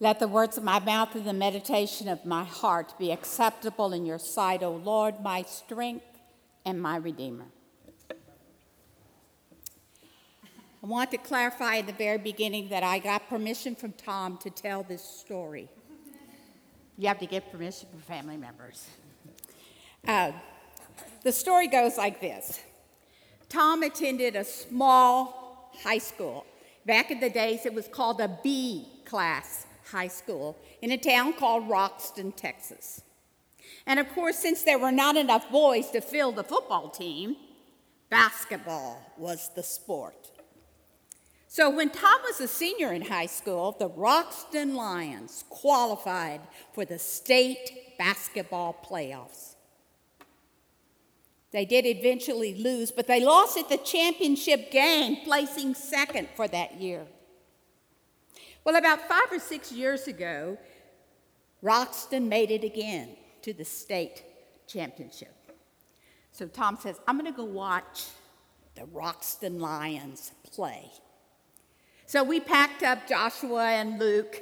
Let the words of my mouth and the meditation of my heart be acceptable in your sight, O Lord, my strength and my Redeemer. I want to clarify in the very beginning that I got permission from Tom to tell this story. You have to get permission from family members. Uh, the story goes like this Tom attended a small high school. Back in the days, it was called a B class high school in a town called Roxton, Texas. And of course, since there were not enough boys to fill the football team, basketball was the sport. So when Tom was a senior in high school, the Roxton Lions qualified for the state basketball playoffs. They did eventually lose, but they lost at the championship game, placing second for that year. Well, about five or six years ago, Roxton made it again to the state championship. So Tom says, I'm going to go watch the Roxton Lions play. So we packed up Joshua and Luke,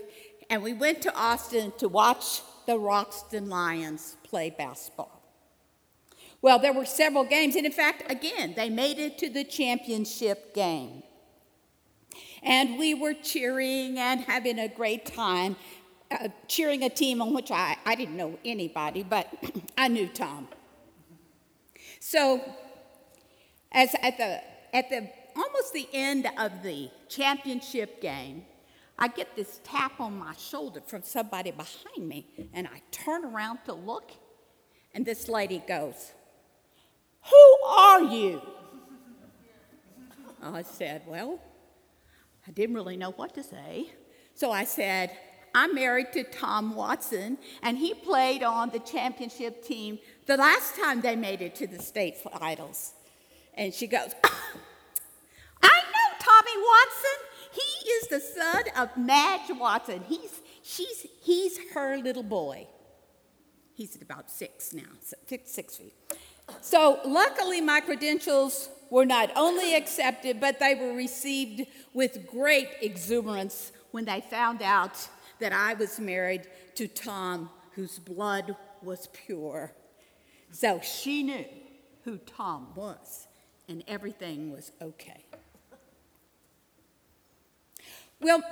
and we went to Austin to watch the Roxton Lions play basketball. Well, there were several games, and in fact, again, they made it to the championship game. And we were cheering and having a great time, uh, cheering a team on which I, I didn't know anybody, but I knew Tom. So, as at the, at the almost the end of the championship game, I get this tap on my shoulder from somebody behind me, and I turn around to look, and this lady goes, Who are you? I said, Well, I didn't really know what to say. So I said, I'm married to Tom Watson, and he played on the championship team the last time they made it to the state finals. And she goes, I know Tommy Watson. He is the son of Madge Watson. He's, she's, he's her little boy. He's about six now, six, six feet. So luckily, my credentials were not only accepted, but they were received with great exuberance when they found out that I was married to Tom, whose blood was pure. So she knew who Tom was, and everything was okay. Well,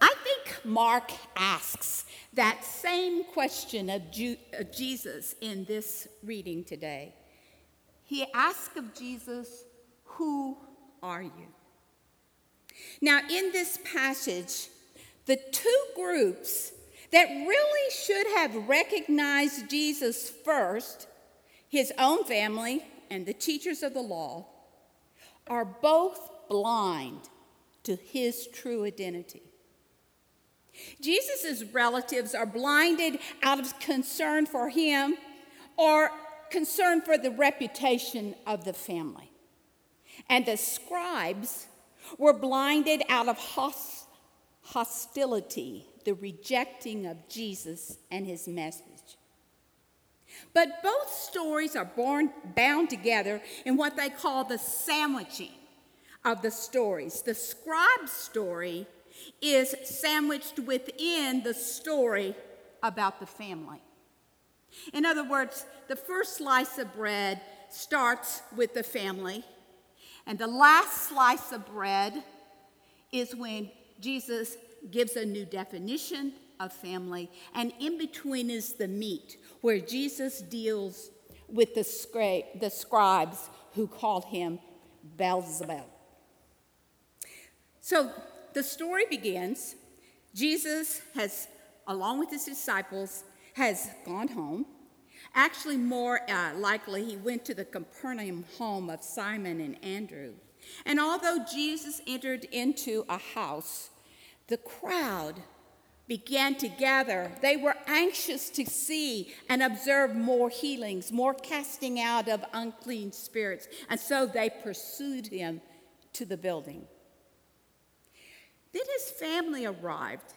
I think Mark asks that same question of, Jesus in this reading today. He asks of Jesus, who are you? Now, in this passage, the two groups that really should have recognized Jesus first, his own family and the teachers of the law, are both blind to his true identity. Jesus' relatives are blinded out of concern for him or concern for the reputation of the family. And the scribes were blinded out of hostility, the rejecting of Jesus and his message. But both stories are born, bound together in what they call the sandwiching of the stories. The scribe story is sandwiched within the story about the family. In other words, the first slice of bread starts with the family, and the last slice of bread is when Jesus gives a new definition of family, and in between is the meat, where Jesus deals with the, the scribes who called him Beelzebub. So the story begins. Jesus has, along with his disciples, has gone home. Actually, more uh, likely, he went to the Capernaum home of Simon and Andrew. And although Jesus entered into a house, the crowd began to gather. They were anxious to see and observe more healings, more casting out of unclean spirits. And so they pursued him to the building. Then his family arrived,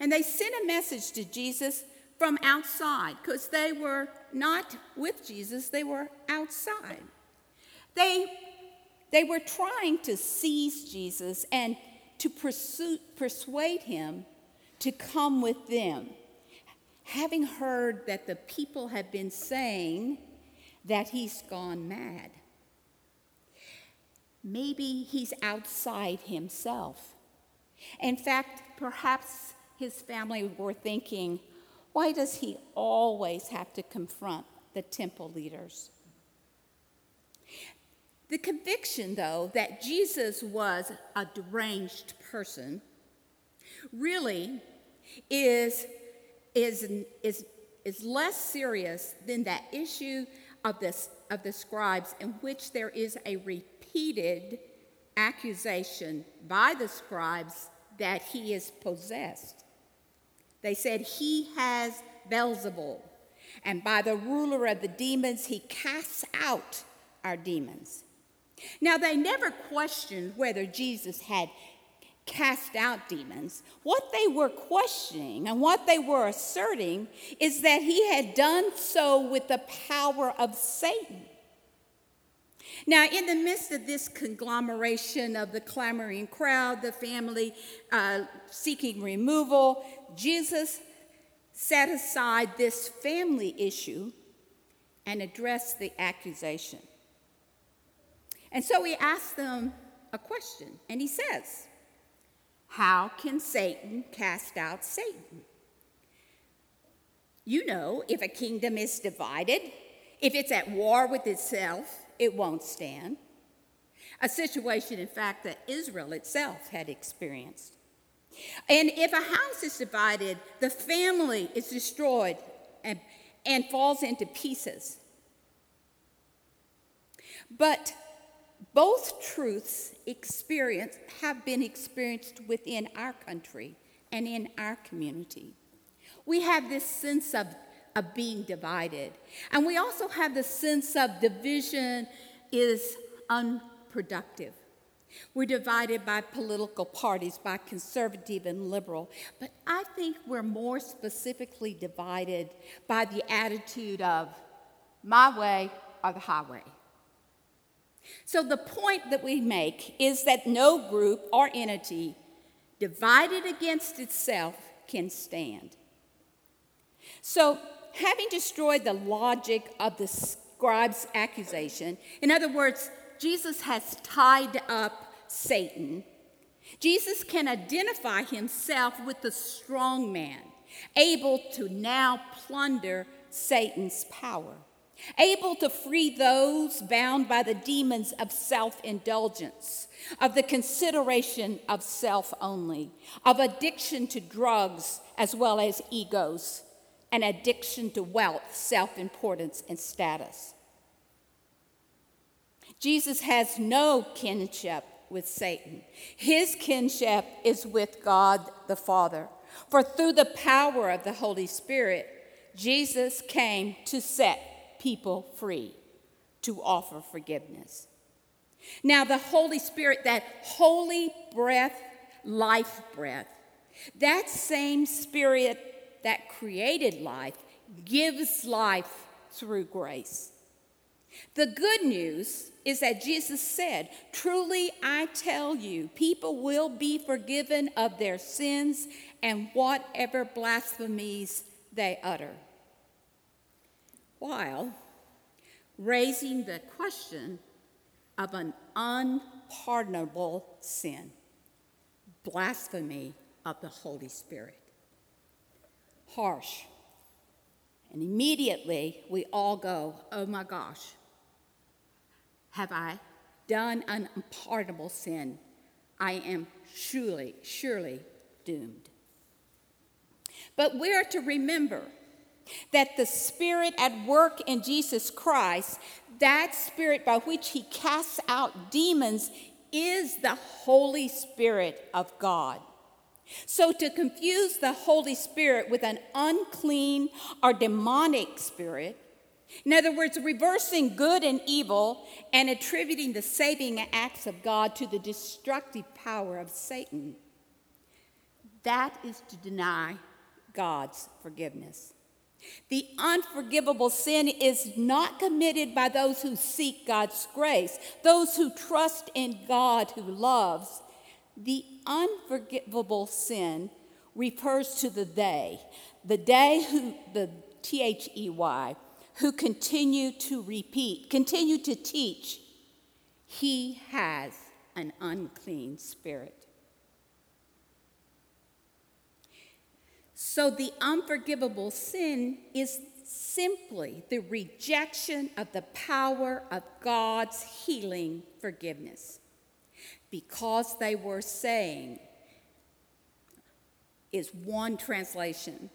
and they sent a message to Jesus from outside because they were not with Jesus, they were outside. They, they were trying to seize Jesus and to pursue, persuade him to come with them, having heard that the people have been saying that he's gone mad. Maybe he's outside himself. In fact, perhaps his family were thinking, why does he always have to confront the temple leaders? The conviction, though, that Jesus was a deranged person really is, is, is, is less serious than that issue of, this, of the scribes in which there is a repeated accusation by the scribes that he is possessed. They said, He has Beelzebul, and by the ruler of the demons, he casts out our demons. Now, they never questioned whether Jesus had cast out demons. What they were questioning and what they were asserting is that he had done so with the power of Satan. Now, in the midst of this conglomeration of the clamoring crowd, the family uh, seeking removal, Jesus set aside this family issue and addressed the accusation. And so he asked them a question, and he says, How can Satan cast out Satan? You know, if a kingdom is divided, if it's at war with itself, it won't stand. A situation, in fact, that Israel itself had experienced. And if a house is divided, the family is destroyed and, and falls into pieces. But both truths experience have been experienced within our country and in our community. We have this sense of, of being divided. And we also have the sense of division is unproductive. We're divided by political parties, by conservative and liberal, but I think we're more specifically divided by the attitude of my way or the highway. So, the point that we make is that no group or entity divided against itself can stand. So, having destroyed the logic of the scribe's accusation, in other words, Jesus has tied up Satan. Jesus can identify himself with the strong man, able to now plunder Satan's power able to free those bound by the demons of self indulgence, of the consideration of self only, of addiction to drugs as well as egos, and addiction to wealth, self importance, and status. Jesus has no kinship with Satan. His kinship is with God the Father. For through the power of the Holy Spirit, Jesus came to set people free to offer forgiveness. Now, the Holy Spirit, that holy breath, life breath, that same Spirit that created life gives life through grace. The good news is that Jesus said, Truly I tell you, people will be forgiven of their sins and whatever blasphemies they utter while raising the question of an unpardonable sin blasphemy of the Holy Spirit. Harsh. And immediately we all go, oh my gosh, have I done an unpardonable sin? I am surely, surely doomed. But we are to remember that the Spirit at work in Jesus Christ, that Spirit by which He casts out demons, is the Holy Spirit of God. So, to confuse the Holy Spirit with an unclean or demonic spirit, in other words, reversing good and evil and attributing the saving acts of God to the destructive power of Satan, that is to deny God's forgiveness. The unforgivable sin is not committed by those who seek God's grace, those who trust in God who loves. The unforgivable sin refers to the they, the they who, the T H E Y, who continue to repeat, continue to teach, he has an unclean spirit. So the unforgivable sin is simply the rejection of the power of God's healing forgiveness. Because they were saying, is one translation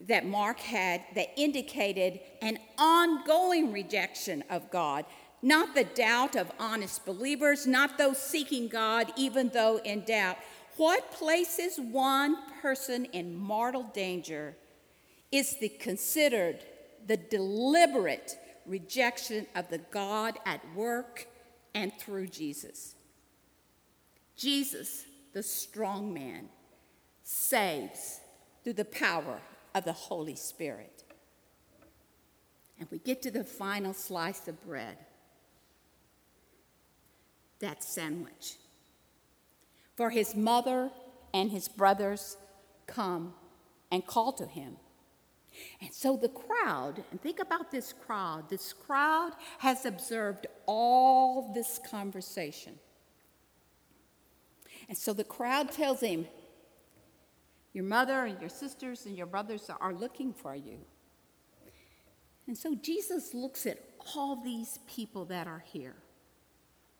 that Mark had that indicated an ongoing rejection of God, not the doubt of honest believers, not those seeking God even though in doubt. What places one person in mortal danger is the considered, the deliberate rejection of the God at work and through Jesus. Jesus, the strong man, saves through the power of the Holy Spirit. And we get to the final slice of bread that sandwich. For his mother and his brothers come and call to him. And so the crowd, and think about this crowd, this crowd has observed all this conversation. And so the crowd tells him, Your mother and your sisters and your brothers are looking for you. And so Jesus looks at all these people that are here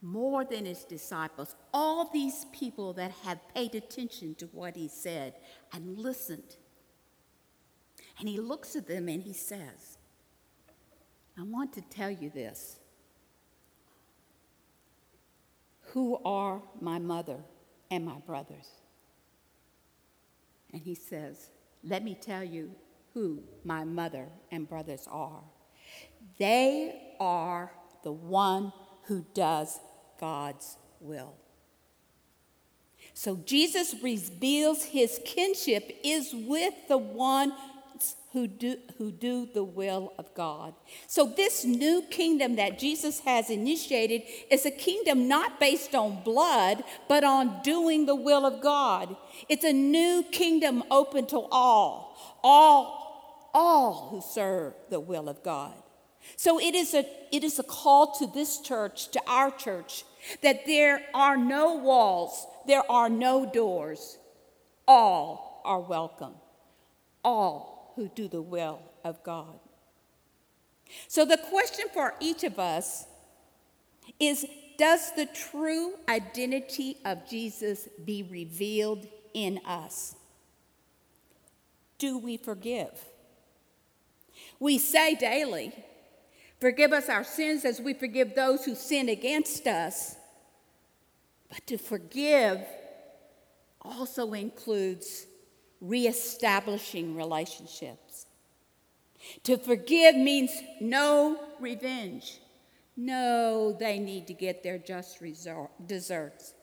more than his disciples, all these people that have paid attention to what he said and listened. And he looks at them and he says, I want to tell you this. Who are my mother and my brothers? And he says, Let me tell you who my mother and brothers are. They are the one who does God's will. So Jesus reveals his kinship is with the one who do, who do the will of God. So, this new kingdom that Jesus has initiated is a kingdom not based on blood, but on doing the will of God. It's a new kingdom open to all, all, all who serve the will of God. So, it is a, it is a call to this church, to our church, that there are no walls, there are no doors. All are welcome. All who do the will of God. So, the question for each of us is Does the true identity of Jesus be revealed in us? Do we forgive? We say daily, Forgive us our sins as we forgive those who sin against us. But to forgive also includes reestablishing relationships. To forgive means no revenge. No, they need to get their just deserts.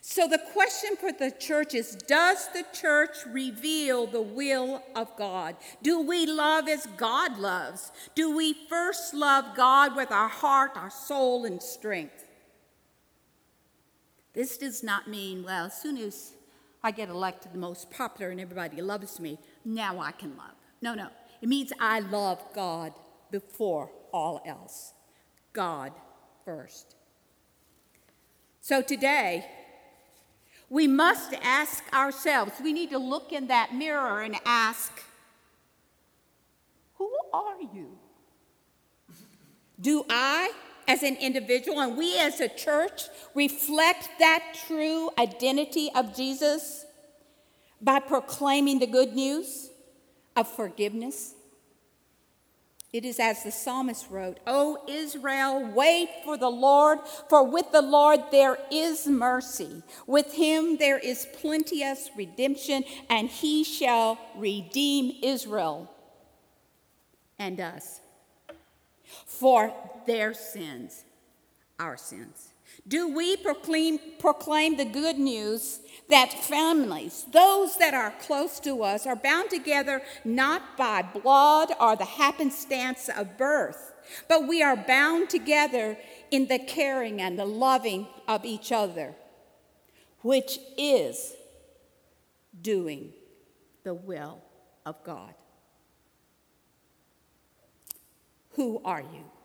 So the question for the church is Does the church reveal the will of God? Do we love as God loves? Do we first love God with our heart, our soul, and strength? This does not mean, well, as soon as I get elected the most popular and everybody loves me, now I can love. No, no. It means I love God before all else. God first. So today, we must ask ourselves, we need to look in that mirror and ask, Who are you? Do I, as an individual, and we as a church, reflect that true identity of Jesus by proclaiming the good news of forgiveness? It is as the psalmist wrote, O Israel, wait for the Lord, for with the Lord there is mercy. With him there is plenteous redemption, and he shall redeem Israel and us for their sins, our sins. Do we proclaim, proclaim the good news that families, those that are close to us, are bound together not by blood or the happenstance of birth, but we are bound together in the caring and the loving of each other, which is doing the will of God. Who are you?